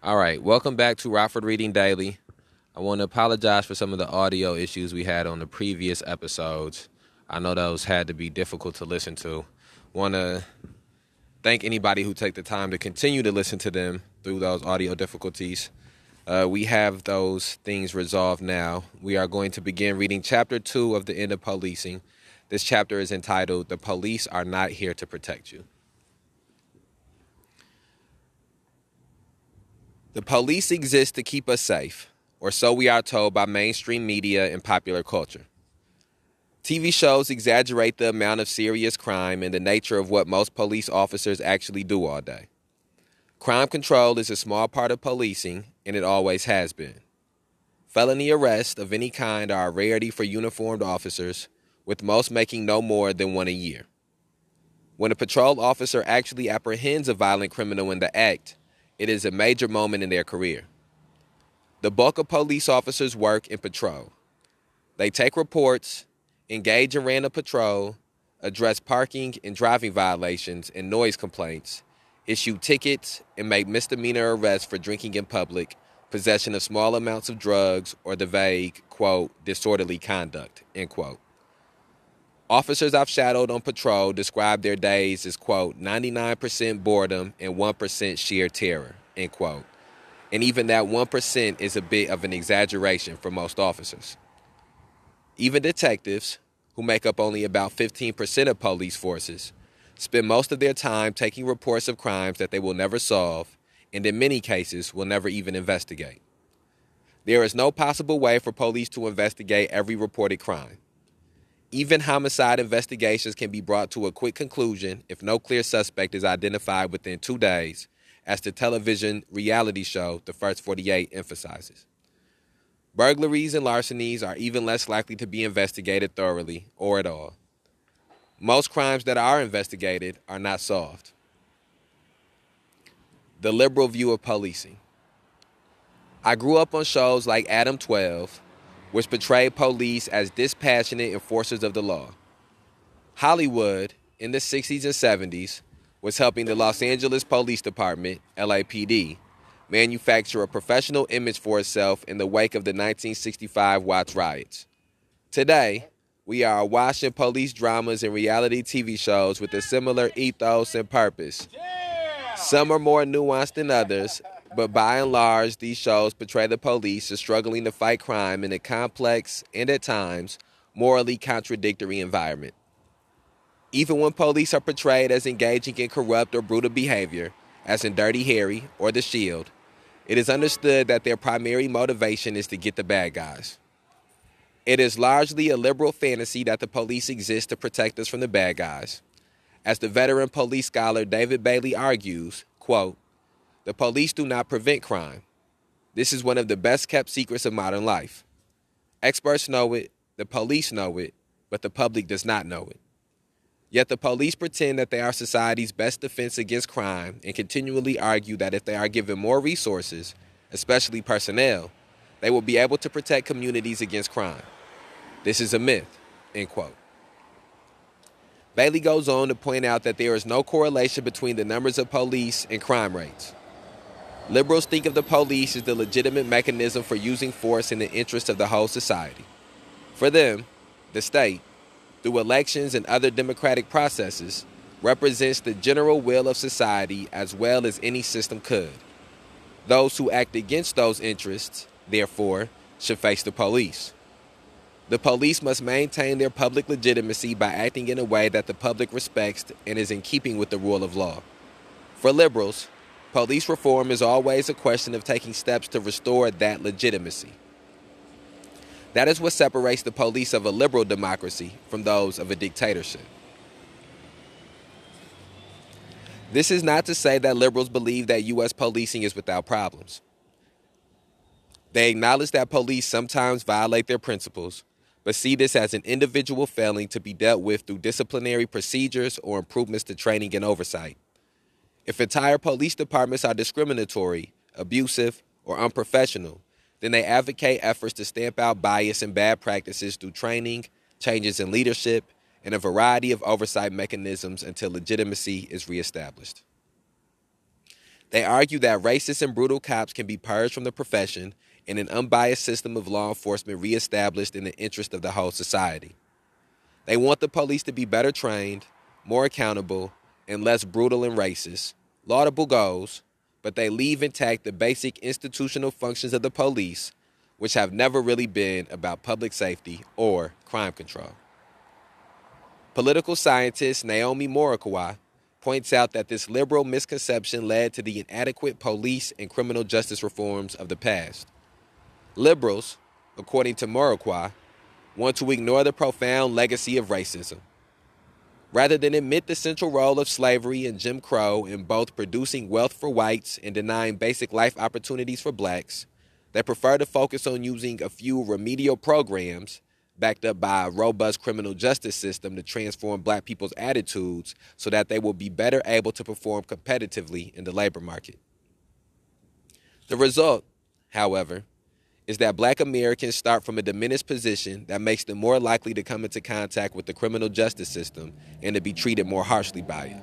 All right, welcome back to Rockford Reading Daily. I want to apologize for some of the audio issues we had on the previous episodes. I know those had to be difficult to listen to. Want to thank anybody who take the time to continue to listen to them through those audio difficulties. Uh, we have those things resolved now. We are going to begin reading chapter two of The End of Policing. This chapter is entitled The Police Are Not Here to Protect You. The police exist to keep us safe, or so we are told by mainstream media and popular culture. TV shows exaggerate the amount of serious crime and the nature of what most police officers actually do all day. Crime control is a small part of policing, and it always has been. Felony arrests of any kind are a rarity for uniformed officers, with most making no more than one a year. When a patrol officer actually apprehends a violent criminal in the act, it is a major moment in their career. The bulk of police officers work in patrol. They take reports, engage in random patrol, address parking and driving violations and noise complaints, issue tickets, and make misdemeanor arrests for drinking in public, possession of small amounts of drugs, or the vague, quote, disorderly conduct, end quote. Officers I've shadowed on patrol describe their days as, quote, 99% boredom and 1% sheer terror, end quote. And even that 1% is a bit of an exaggeration for most officers. Even detectives, who make up only about 15% of police forces, spend most of their time taking reports of crimes that they will never solve and in many cases will never even investigate. There is no possible way for police to investigate every reported crime. Even homicide investigations can be brought to a quick conclusion if no clear suspect is identified within two days, as the television reality show The First 48 emphasizes. Burglaries and larcenies are even less likely to be investigated thoroughly or at all. Most crimes that are investigated are not solved. The liberal view of policing. I grew up on shows like Adam 12 which portrayed police as dispassionate enforcers of the law. Hollywood, in the 60s and 70s, was helping the Los Angeles Police Department, LAPD, manufacture a professional image for itself in the wake of the 1965 Watts riots. Today, we are watching police dramas and reality TV shows with a similar ethos and purpose. Some are more nuanced than others, but by and large, these shows portray the police as struggling to fight crime in a complex and at times morally contradictory environment. Even when police are portrayed as engaging in corrupt or brutal behavior, as in Dirty Harry or The Shield, it is understood that their primary motivation is to get the bad guys. It is largely a liberal fantasy that the police exist to protect us from the bad guys. As the veteran police scholar David Bayley argues, quote, the police do not prevent crime. This is one of the best kept secrets of modern life. Experts know it, the police know it, but the public does not know it. Yet the police pretend that they are society's best defense against crime and continually argue that if they are given more resources, especially personnel, they will be able to protect communities against crime. This is a myth. End quote. Bayley goes on to point out that there is no correlation between the numbers of police and crime rates. Liberals think of the police as the legitimate mechanism for using force in the interest of the whole society. For them, the state, through elections and other democratic processes, represents the general will of society as well as any system could. Those who act against those interests, therefore, should face the police. The police must maintain their public legitimacy by acting in a way that the public respects and is in keeping with the rule of law. For liberals, Police reform is always a question of taking steps to restore that legitimacy. That is what separates the police of a liberal democracy from those of a dictatorship. This is not to say that liberals believe that U.S. policing is without problems. They acknowledge that police sometimes violate their principles, but see this as an individual failing to be dealt with through disciplinary procedures or improvements to training and oversight. If entire police departments are discriminatory, abusive, or unprofessional, then they advocate efforts to stamp out bias and bad practices through training, changes in leadership, and a variety of oversight mechanisms until legitimacy is reestablished. They argue that racist and brutal cops can be purged from the profession and an unbiased system of law enforcement reestablished in the interest of the whole society. They want the police to be better trained, more accountable, and less brutal and racist. Laudable goals, but they leave intact the basic institutional functions of the police, which have never really been about public safety or crime control. Political scientist Naomi Murakawa points out that this liberal misconception led to the inadequate police and criminal justice reforms of the past. Liberals, according to Morikawa, want to ignore the profound legacy of racism. Rather than admit the central role of slavery and Jim Crow in both producing wealth for whites and denying basic life opportunities for blacks, they prefer to focus on using a few remedial programs backed up by a robust criminal justice system to transform black people's attitudes so that they will be better able to perform competitively in the labor market. The result, however, is that black Americans start from a diminished position that makes them more likely to come into contact with the criminal justice system and to be treated more harshly by it.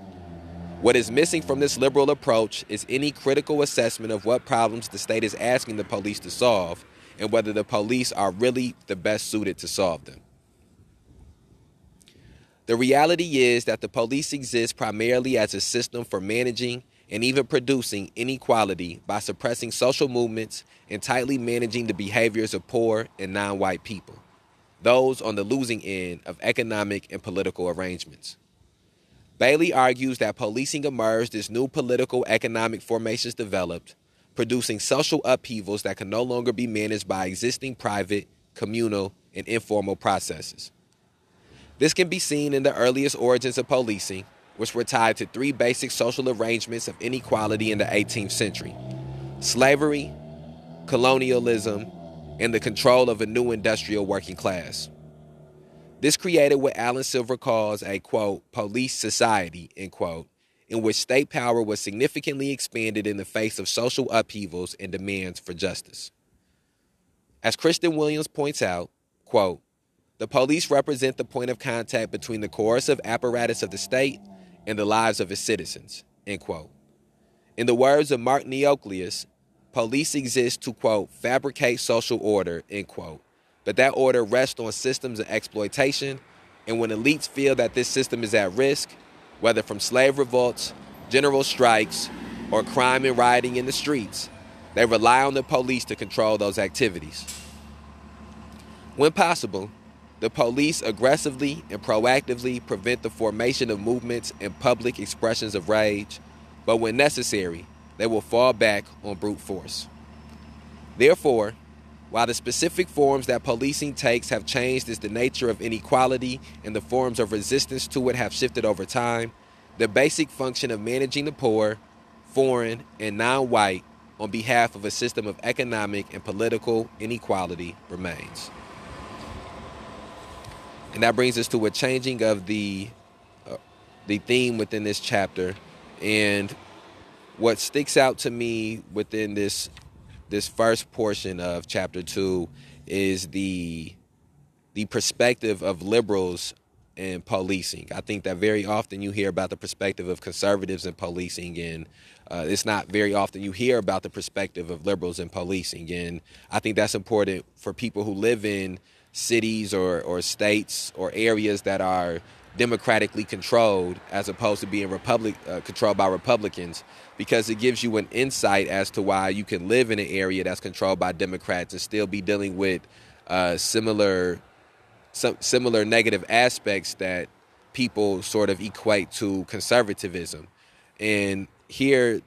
What is missing from this liberal approach is any critical assessment of what problems the state is asking the police to solve and whether the police are really the best suited to solve them. The reality is that the police exist primarily as a system for managing and even producing inequality by suppressing social movements and tightly managing the behaviors of poor and non white people, those on the losing end of economic and political arrangements. Bayley argues that policing emerged as new political economic formations developed producing social upheavals that can no longer be managed by existing private, communal, and informal processes. This can be seen in the earliest origins of policing, which were tied to three basic social arrangements of inequality in the 18th century slavery, colonialism, and the control of a new industrial working class. This created what Allan Silver calls a quote, police society, end quote, in which state power was significantly expanded in the face of social upheavals and demands for justice. As Kristian Williams points out, quote, the police represent the point of contact between the coercive apparatus of the state and the lives of its citizens, end quote. In the words of Mark Neocleous, police exist to, quote, fabricate social order, end quote. But that order rests on systems of exploitation, and when elites feel that this system is at risk, whether from slave revolts, general strikes, or crime and rioting in the streets. They rely on the police to control those activities. When possible, the police aggressively and proactively prevent the formation of movements and public expressions of rage, but when necessary, they will fall back on brute force. Therefore, while the specific forms that policing takes have changed as the nature of inequality and the forms of resistance to it have shifted over time, the basic function of managing the poor, foreign, and non white on behalf of a system of economic and political inequality remains. And that brings us to a changing of the uh, the theme within this chapter and what sticks out to me within this this first portion of chapter two is the the perspective of liberals in policing. I think that very often you hear about the perspective of conservatives in policing, and uh, it's not very often you hear about the perspective of liberals in policing. And I think that's important for people who live in cities or, or states or areas that are democratically controlled as opposed to being republic uh, controlled by Republicans because it gives you an insight as to why you can live in an area that's controlled by Democrats and still be dealing with uh, similar some similar negative aspects that people sort of equate to conservatism. And here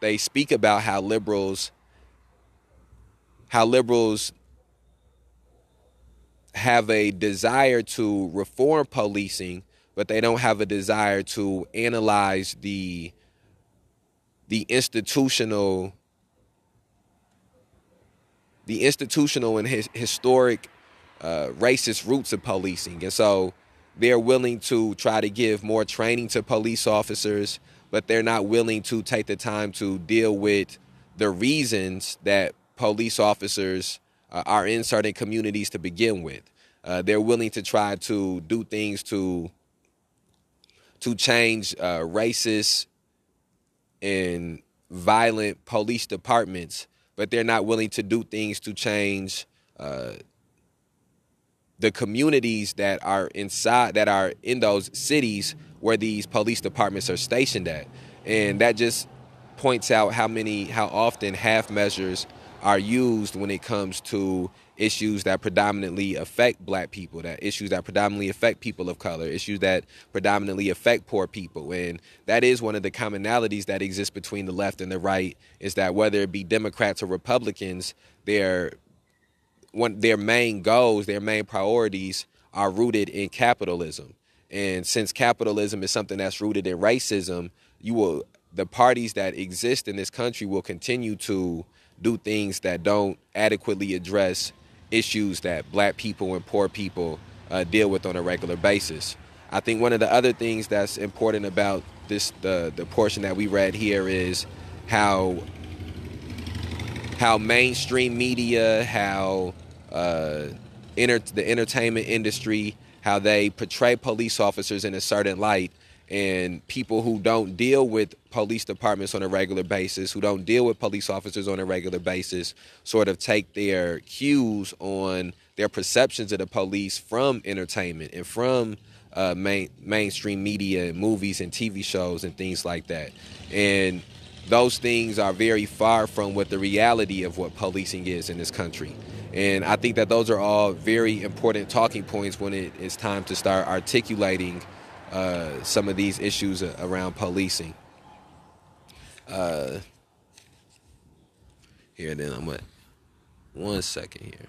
they speak about how liberals how liberals have a desire to reform policing, but they don't have a desire to analyze the the institutional the institutional and his, historic uh, racist roots of policing. And so they're willing to try to give more training to police officers, but they're not willing to take the time to deal with the reasons that police officers uh, are in certain communities to begin with. Uh, they're willing to try to do things to to change uh, racist and violent police departments, but they're not willing to do things to change uh, the communities that are inside that are in those cities where these police departments are stationed at and that just points out how many how often half measures are used when it comes to issues that predominantly affect black people, that issues that predominantly affect people of color, issues that predominantly affect poor people. And that is one of the commonalities that exists between the left and the right is that whether it be Democrats or Republicans, their one their main goals, their main priorities are rooted in capitalism. And since capitalism is something that's rooted in racism, you will the parties that exist in this country will continue to do things that don't adequately address issues that black people and poor people uh, deal with on a regular basis. I think one of the other things that's important about this the the portion that we read here is how how mainstream media, how uh, the entertainment industry, how they portray police officers in a certain light, and people who don't deal with police departments on a regular basis, who don't deal with police officers on a regular basis, sort of take their cues on their perceptions of the police from entertainment and from uh, main, mainstream media and movies and TV shows and things like that. And those things are very far from what the reality of what policing is in this country. And I think that those are all very important talking points when it is time to start articulating uh, some of these issues around policing. Uh, here, then I'm at one second here.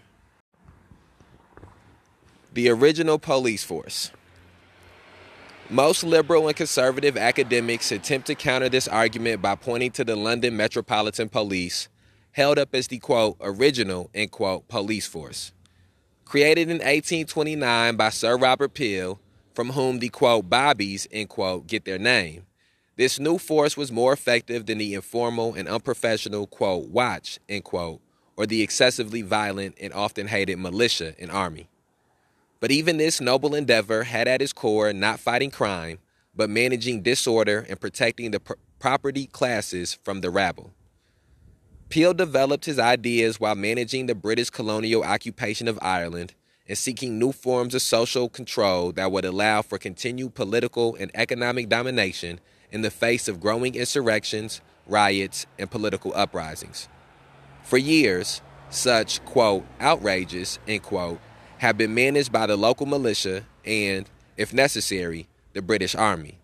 The original police force. Most liberal and conservative academics attempt to counter this argument by pointing to the London Metropolitan Police, held up as the quote, original, end quote, police force. Created in 1829 by Sir Robert Peel, from whom the quote bobbies end quote get their name. This new force was more effective than the informal and unprofessional quote watch end quote or the excessively violent and often hated militia and army. But even this noble endeavor had at its core not fighting crime, but managing disorder and protecting the pr- property classes from the rabble. Peel developed his ideas while managing the British colonial occupation of Ireland and seeking new forms of social control that would allow for continued political and economic domination in the face of growing insurrections, riots, and political uprisings. For years, such, quote, outrages, end quote, have been managed by the local militia and, if necessary, the British Army.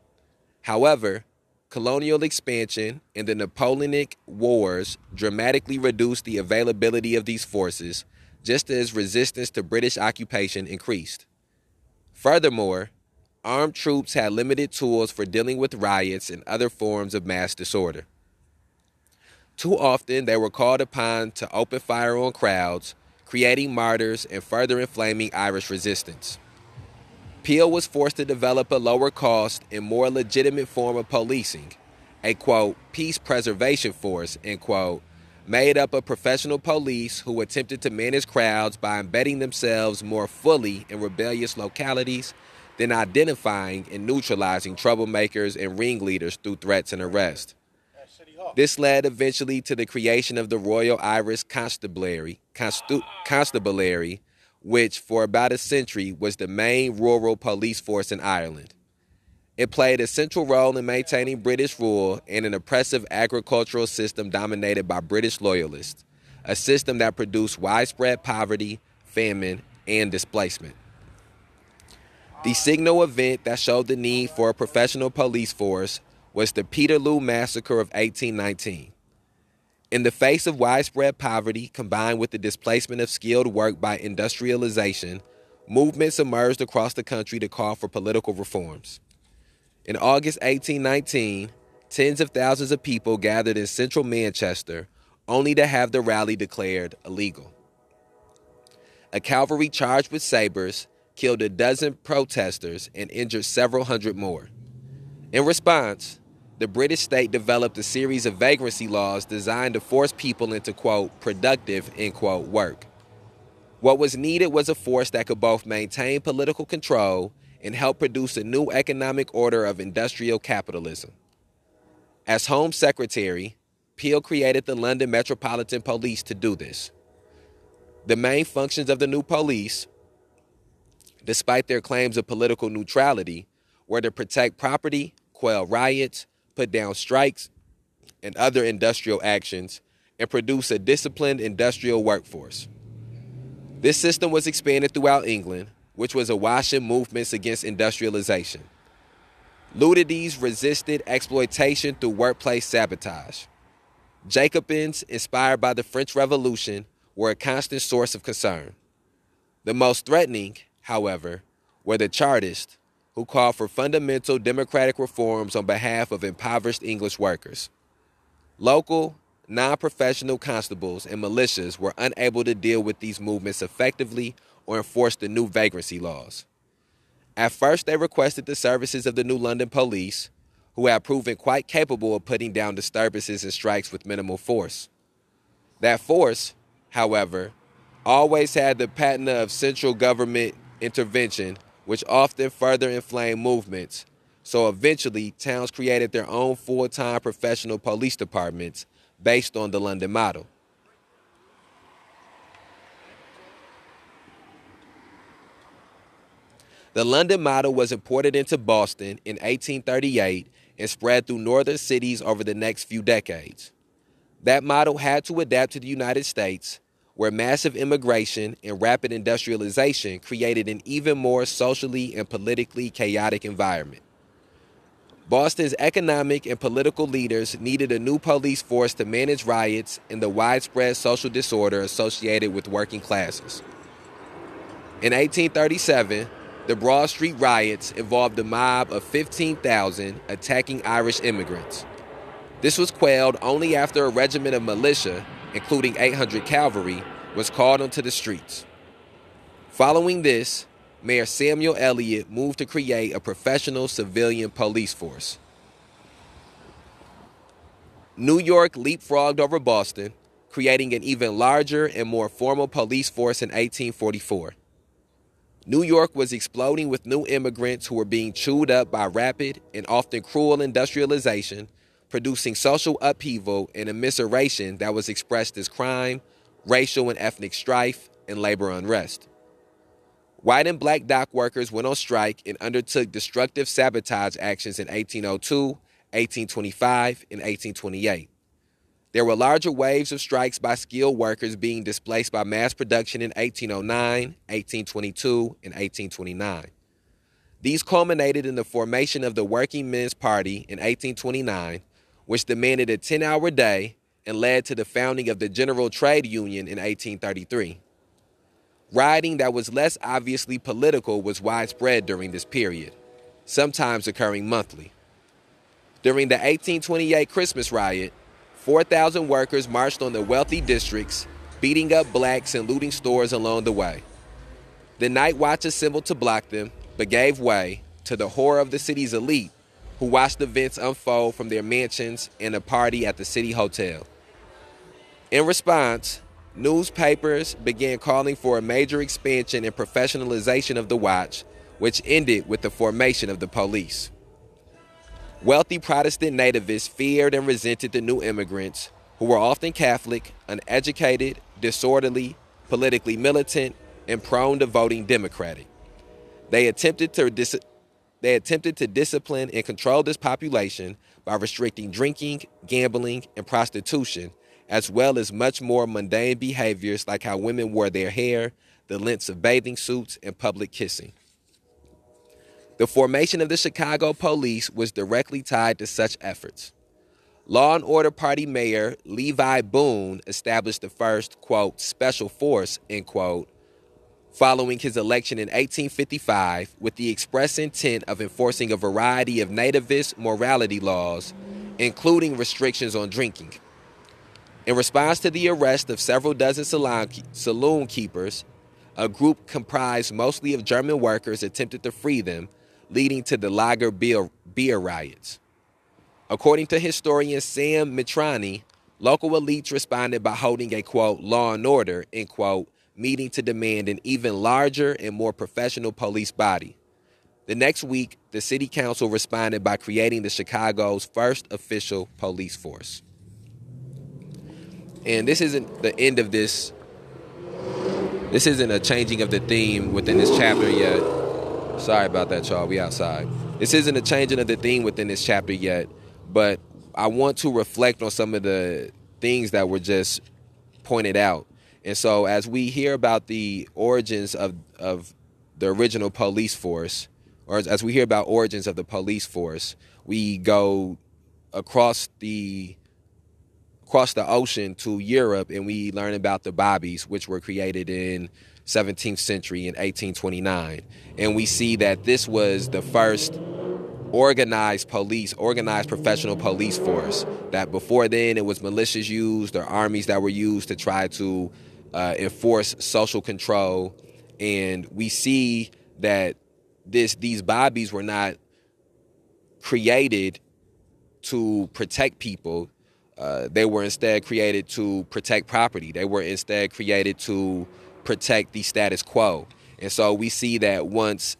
However, colonial expansion and the Napoleonic Wars dramatically reduced the availability of these forces just as resistance to British occupation increased. Furthermore, armed troops had limited tools for dealing with riots and other forms of mass disorder. Too often, they were called upon to open fire on crowds, creating martyrs and further inflaming Irish resistance. Peel was forced to develop a lower cost and more legitimate form of policing, a quote, peace preservation force, end quote, made up of professional police who attempted to manage crowds by embedding themselves more fully in rebellious localities than identifying and neutralizing troublemakers and ringleaders through threats and arrest. This led eventually to the creation of the Royal Irish Constabulary, Constu- Constabulary, which for about a century was the main rural police force in Ireland. It played a central role in maintaining British rule in an oppressive agricultural system dominated by British loyalists, a system that produced widespread poverty, famine, and displacement. The signal event that showed the need for a professional police force was the Peterloo Massacre of 1819. In the face of widespread poverty combined with the displacement of skilled work by industrialization, movements emerged across the country to call for political reforms. In August 1819, tens of thousands of people gathered in central Manchester only to have the rally declared illegal. A cavalry charged with sabers killed a dozen protesters and injured several hundred more. In response, the British state developed a series of vagrancy laws designed to force people into, quote, productive, end quote, work. What was needed was a force that could both maintain political control and help produce a new economic order of industrial capitalism. As Home Secretary, Peel created the London Metropolitan Police to do this. The main functions of the new police, despite their claims of political neutrality, were to protect property, quell riots, put down strikes and other industrial actions, and produce a disciplined industrial workforce. This system was expanded throughout England, which was awash in movements against industrialization. Luddites resisted exploitation through workplace sabotage. Jacobins, inspired by the French Revolution, were a constant source of concern. The most threatening, however, were the Chartists, who called for fundamental democratic reforms on behalf of impoverished English workers. Local, non professional constables and militias were unable to deal with these movements effectively or enforce the new vagrancy laws. At first, they requested the services of the New London Police, who had proven quite capable of putting down disturbances and strikes with minimal force. That force, however, always had the patina of central government intervention, which often further inflamed movements. So eventually, towns created their own full time professional police departments based on the London model. The London model was imported into Boston in 1838 and spread through northern cities over the next few decades. That model had to adapt to the United States, where massive immigration and rapid industrialization created an even more socially and politically chaotic environment. Boston's economic and political leaders needed a new police force to manage riots and the widespread social disorder associated with working classes. In 1837, the Broad Street riots involved a mob of 15,000 attacking Irish immigrants. This was quelled only after a regiment of militia, including 800 cavalry, was called onto the streets. Following this, Mayor Samuel Eliot moved to create a professional civilian police force. New York leapfrogged over Boston, creating an even larger and more formal police force in 1844. New York was exploding with new immigrants who were being chewed up by rapid and often cruel industrialization producing social upheaval and immiseration that was expressed as crime, racial and ethnic strife, and labor unrest. White and black dock workers went on strike and undertook destructive sabotage actions in 1802, 1825, and 1828. There were larger waves of strikes by skilled workers being displaced by mass production in 1809, 1822, and 1829. These culminated in the formation of the Working Men's Party in 1829, which demanded a 10 hour day and led to the founding of the General Trade Union in 1833. Rioting that was less obviously political was widespread during this period, sometimes occurring monthly. During the 1828 Christmas riot, 4,000 workers marched on the wealthy districts, beating up blacks and looting stores along the way. The Night Watch assembled to block them, but gave way to the horror of the city's elite who watched events unfold from their mansions and a party at the city hotel. In response, newspapers began calling for a major expansion and professionalization of the watch, which ended with the formation of the police. Wealthy Protestant nativists feared and resented the new immigrants, who were often Catholic, uneducated, disorderly, politically militant, and prone to voting Democratic. They attempted to dis- they attempted to discipline and control this population by restricting drinking, gambling, and prostitution, as well as much more mundane behaviors like how women wore their hair, the lengths of bathing suits, and public kissing. The formation of the Chicago police was directly tied to such efforts. Law and Order Party Mayor Levi Boone established the first, quote, special force, end quote, following his election in 1855 with the express intent of enforcing a variety of nativist morality laws, including restrictions on drinking. In response to the arrest of several dozen saloon keepers, a group comprised mostly of German workers attempted to free them, leading to the Lager beer, beer riots. According to historian Sam Mitrani, local elites responded by holding a quote law and order end quote meeting to demand an even larger and more professional police body. The next week, the city council responded by creating the Chicago's first official police force. And this isn't the end of this. This isn't a changing of the theme within this chapter yet. Sorry about that, y'all. We outside. This isn't a changing of the theme within this chapter yet, but I want to reflect on some of the things that were just pointed out. And so, as we hear about the origins of of the original police force, or as we hear about origins of the police force, we go across the across the ocean to Europe and we learn about the bobbies, which were created in 17th century in 1829. And we see that this was the first organized police, organized professional police force. That before then it was militias used or armies that were used to try to uh, enforce social control. And we see that this these bobbies were not created to protect people. Uh, they were instead created to protect property. They were instead created to protect the status quo. And so we see that once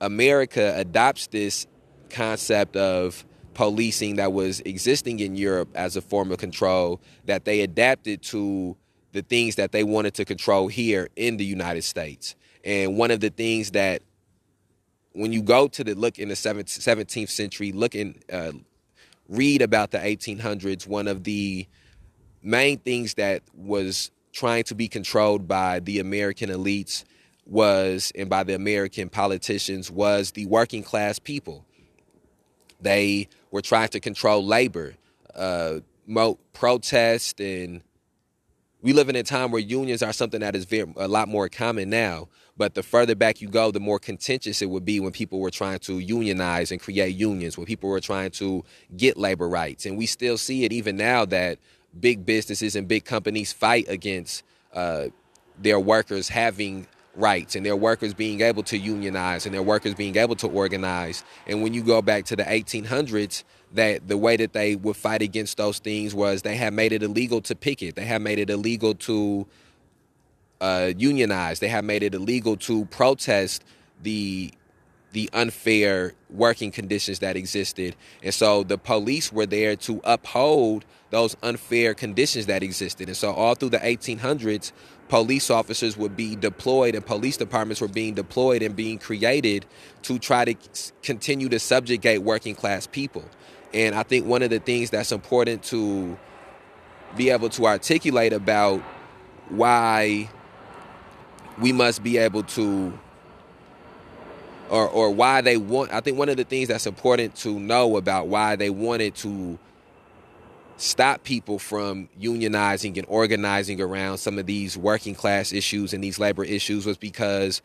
America adopts this concept of policing that was existing in Europe as a form of control, that they adapted to the things that they wanted to control here in the United States. And one of the things that when you go to the look in the 17th century, look in, uh, read about the 1800s, one of the main things that was trying to be controlled by the American elites was, and by the American politicians, was the working class people. They were trying to control labor, uh, protest, and we live in a time where unions are something that is very, a lot more common now. But the further back you go, the more contentious it would be when people were trying to unionize and create unions, when people were trying to get labor rights. And we still see it even now that big businesses and big companies fight against uh, their workers having rights and their workers being able to unionize and their workers being able to organize. And when you go back to the 1800s, that the way that they would fight against those things was they had made it illegal to picket. They had made it illegal to uh, unionized. They have made it illegal to protest the the unfair working conditions that existed. And so the police were there to uphold those unfair conditions that existed. And so all through the 1800s, police officers would be deployed and police departments were being deployed and being created to try to continue to subjugate working class people. And I think one of the things that's important to be able to articulate about why we must be able to or or why they want I think one of the things that's important to know about why they wanted to stop people from unionizing and organizing around some of these working class issues and these labor issues was because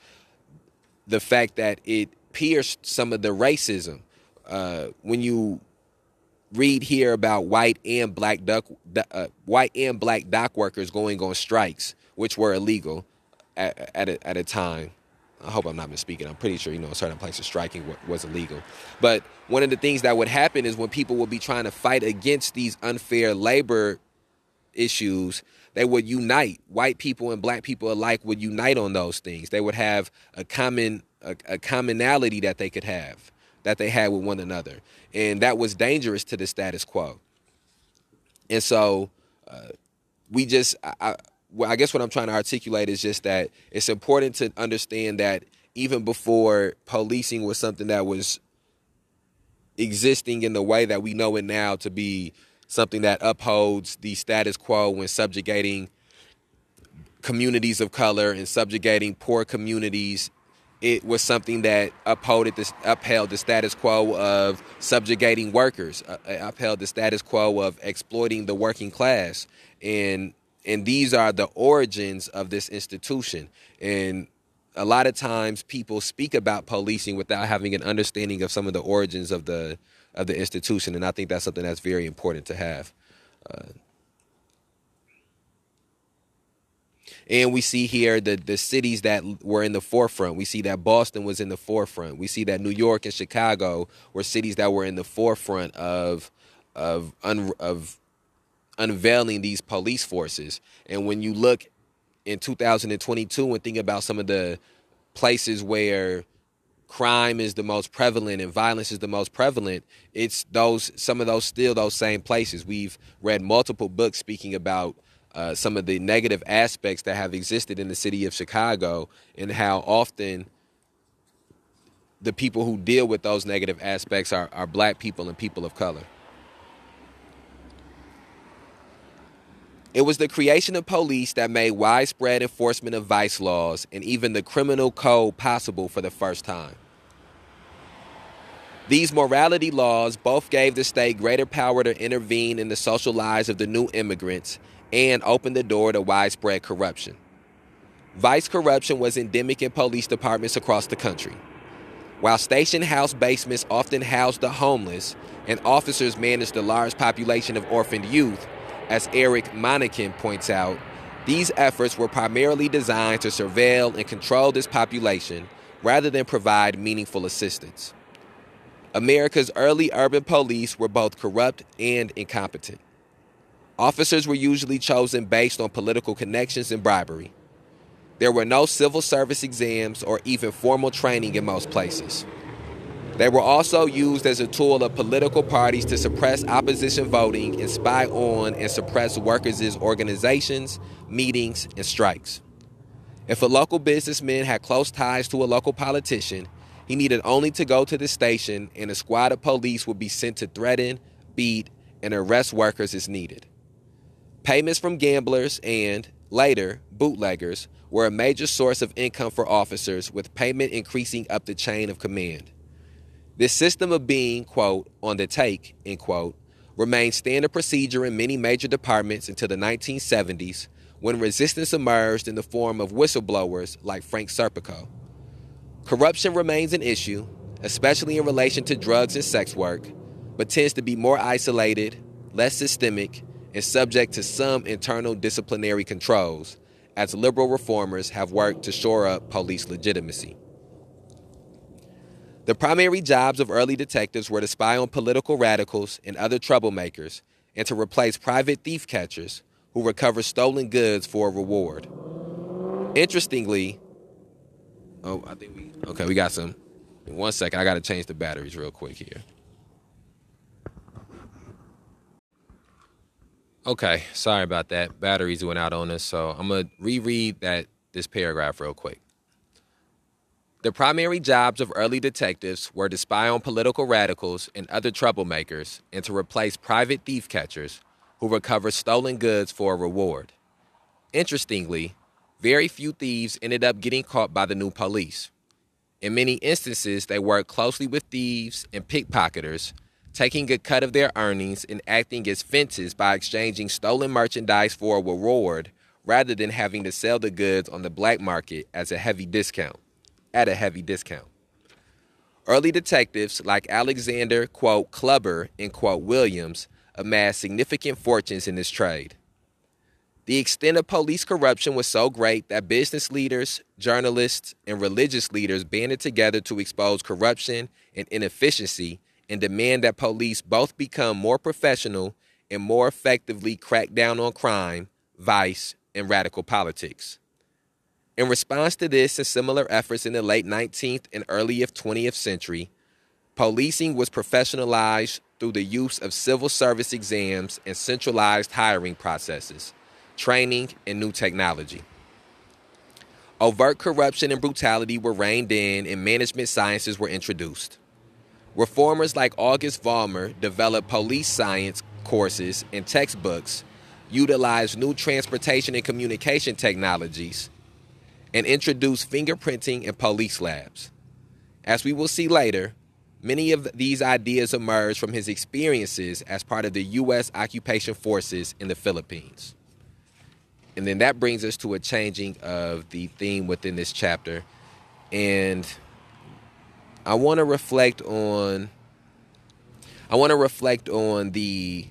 the fact that it pierced some of the racism. Uh, when you read here about white and black duck, uh, white and black dock workers going on strikes, which were illegal, at, at, a, at a time. I hope I'm not misspeaking. I'm pretty sure, you know, certain places striking was illegal. But one of the things that would happen is when people would be trying to fight against these unfair labor issues, they would unite. White people and black people alike would unite on those things. They would have a common a, a commonality that they could have, that they had with one another. And that was dangerous to the status quo. And so uh, we just, I, I guess what I'm trying to articulate is just that it's important to understand that even before policing was something that was existing in the way that we know it now to be something that upholds the status quo when subjugating communities of color and subjugating poor communities it was something that upheld the, upheld the status quo of subjugating workers, uh, upheld the status quo of exploiting the working class. And and these are the origins of this institution and a lot of times people speak about policing without having an understanding of some of the origins of the of the institution and i think that's something that's very important to have uh, and we see here the the cities that were in the forefront. We see that Boston was in the forefront. We see that New York and Chicago were cities that were in the forefront of of un, of unveiling these police forces. And when you look in 2022 and think about some of the places where crime is the most prevalent and violence is the most prevalent, it's those some of those still those same places. We've read multiple books speaking about uh, some of the negative aspects that have existed in the city of Chicago and how often the people who deal with those negative aspects are, are black people and people of color. It was the creation of police that made widespread enforcement of vice laws and even the criminal code possible for the first time. These morality laws both gave the state greater power to intervene in the social lives of the new immigrants and opened the door to widespread corruption. Vice corruption was endemic in police departments across the country. While station house basements often housed the homeless and officers managed the large population of orphaned youth, as Eric Monkkonen points out, these efforts were primarily designed to surveil and control this population rather than provide meaningful assistance. America's early urban police were both corrupt and incompetent. Officers were usually chosen based on political connections and bribery. There were no civil service exams or even formal training in most places. They were also used as a tool of political parties to suppress opposition voting and spy on and suppress workers' organizations, meetings, and strikes. If a local businessman had close ties to a local politician, he needed only to go to the station and a squad of police would be sent to threaten, beat, and arrest workers as needed. Payments from gamblers and, later, bootleggers were a major source of income for officers, with payment increasing up the chain of command. This system of being, quote, on the take, end quote, remained standard procedure in many major departments until the 1970s when resistance emerged in the form of whistleblowers like Frank Serpico. Corruption remains an issue, especially in relation to drugs and sex work, but tends to be more isolated, less systemic, and subject to some internal disciplinary controls, as liberal reformers have worked to shore up police legitimacy. The primary jobs of early detectives were to spy on political radicals and other troublemakers and to replace private thief catchers who recover stolen goods for a reward. Interestingly, oh, I think we, okay, we got some. In one second, I got to change the batteries real quick here. Okay, sorry about that. Batteries went out on us, so I'm going to reread that this paragraph real quick. The primary jobs of early detectives were to spy on political radicals and other troublemakers and to replace private thief catchers who recover stolen goods for a reward. Interestingly, very few thieves ended up getting caught by the new police. In many instances, they worked closely with thieves and pickpocketers, taking a cut of their earnings and acting as fences by exchanging stolen merchandise for a reward rather than having to sell the goods on the black market as a heavy discount at a heavy discount. Early detectives like Alexander, quote, Clubber, and quote, Williams amassed significant fortunes in this trade. The extent of police corruption was so great that business leaders, journalists, and religious leaders banded together to expose corruption and inefficiency and demand that police both become more professional and more effectively crack down on crime, vice, and radical politics. In response to this and similar efforts in the late 19th and early 20th century, policing was professionalized through the use of civil service exams and centralized hiring processes, training, and new technology. Overt corruption and brutality were reined in, and management sciences were introduced. Reformers like August Vollmer developed police science courses and textbooks, utilized new transportation and communication technologies, and introduced fingerprinting in police labs. As we will see later, many of these ideas emerged from his experiences as part of the U.S. occupation forces in the Philippines. And then that brings us to a changing of the theme within this chapter. And I want to reflect on I want to reflect on the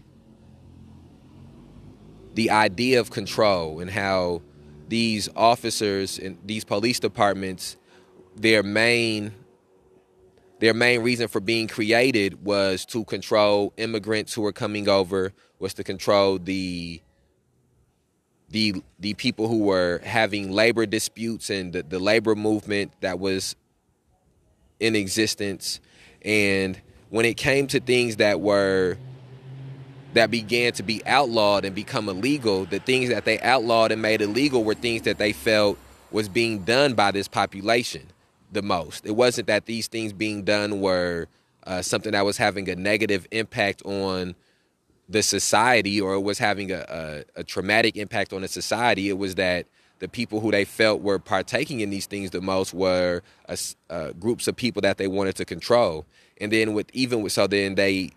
the idea of control and how these officers and these police departments, their main their main reason for being created was to control immigrants who were coming over, was to control the the the people who were having labor disputes and the, the labor movement that was in existence. And when it came to things that were that began to be outlawed and become illegal, the things that they outlawed and made illegal were things that they felt was being done by this population the most. It wasn't that these things being done were uh, something that was having a negative impact on the society or was having a, a, a traumatic impact on the society. It was that the people who they felt were partaking in these things the most were uh, groups of people that they wanted to control. And then with even with so then they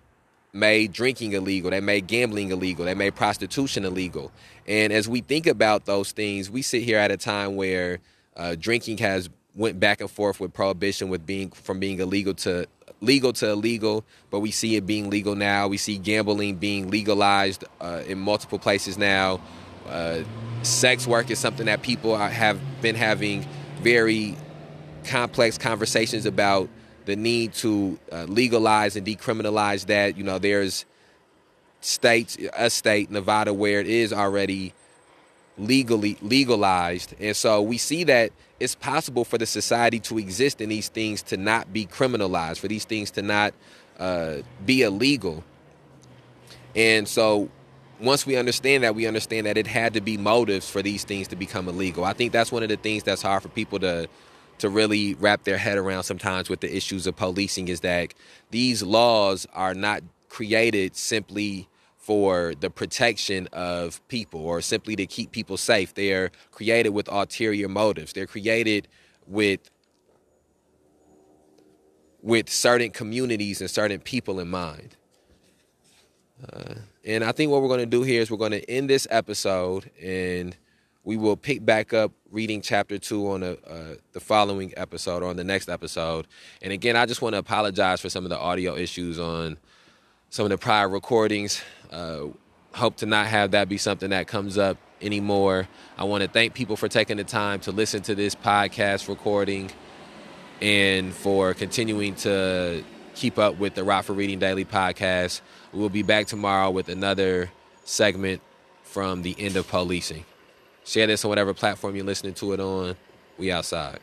made drinking illegal, they made gambling illegal, they made prostitution illegal. And as we think about those things, we sit here at a time where uh, drinking has went back and forth with prohibition with being from being illegal to legal to illegal, but we see it being legal now. We see gambling being legalized uh, in multiple places now. Uh, sex work is something that people have been having very complex conversations about the need to uh, legalize and decriminalize that. You know, there's states, a state, Nevada, where it is already legally legalized, and so we see that it's possible for the society to exist and these things to not be criminalized, for these things to not uh, be illegal. And so once we understand that, we understand that it had to be motives for these things to become illegal. I think that's one of the things that's hard for people to to really wrap their head around sometimes with the issues of policing is that these laws are not created simply for the protection of people or simply to keep people safe. They're created with ulterior motives. They're created with with certain communities and certain people in mind. Uh, and I think what we're going to do here is we're going to end this episode and we will pick back up reading chapter two on the, uh, the following episode or on the next episode. And again, I just want to apologize for some of the audio issues on some of the prior recordings. Uh, hope to not have that be something that comes up anymore. I want to thank people for taking the time to listen to this podcast recording and for continuing to keep up with the Rock for Reading Daily podcast. We'll be back tomorrow with another segment from the end of policing. Share this on whatever platform you're listening to it on. We outside.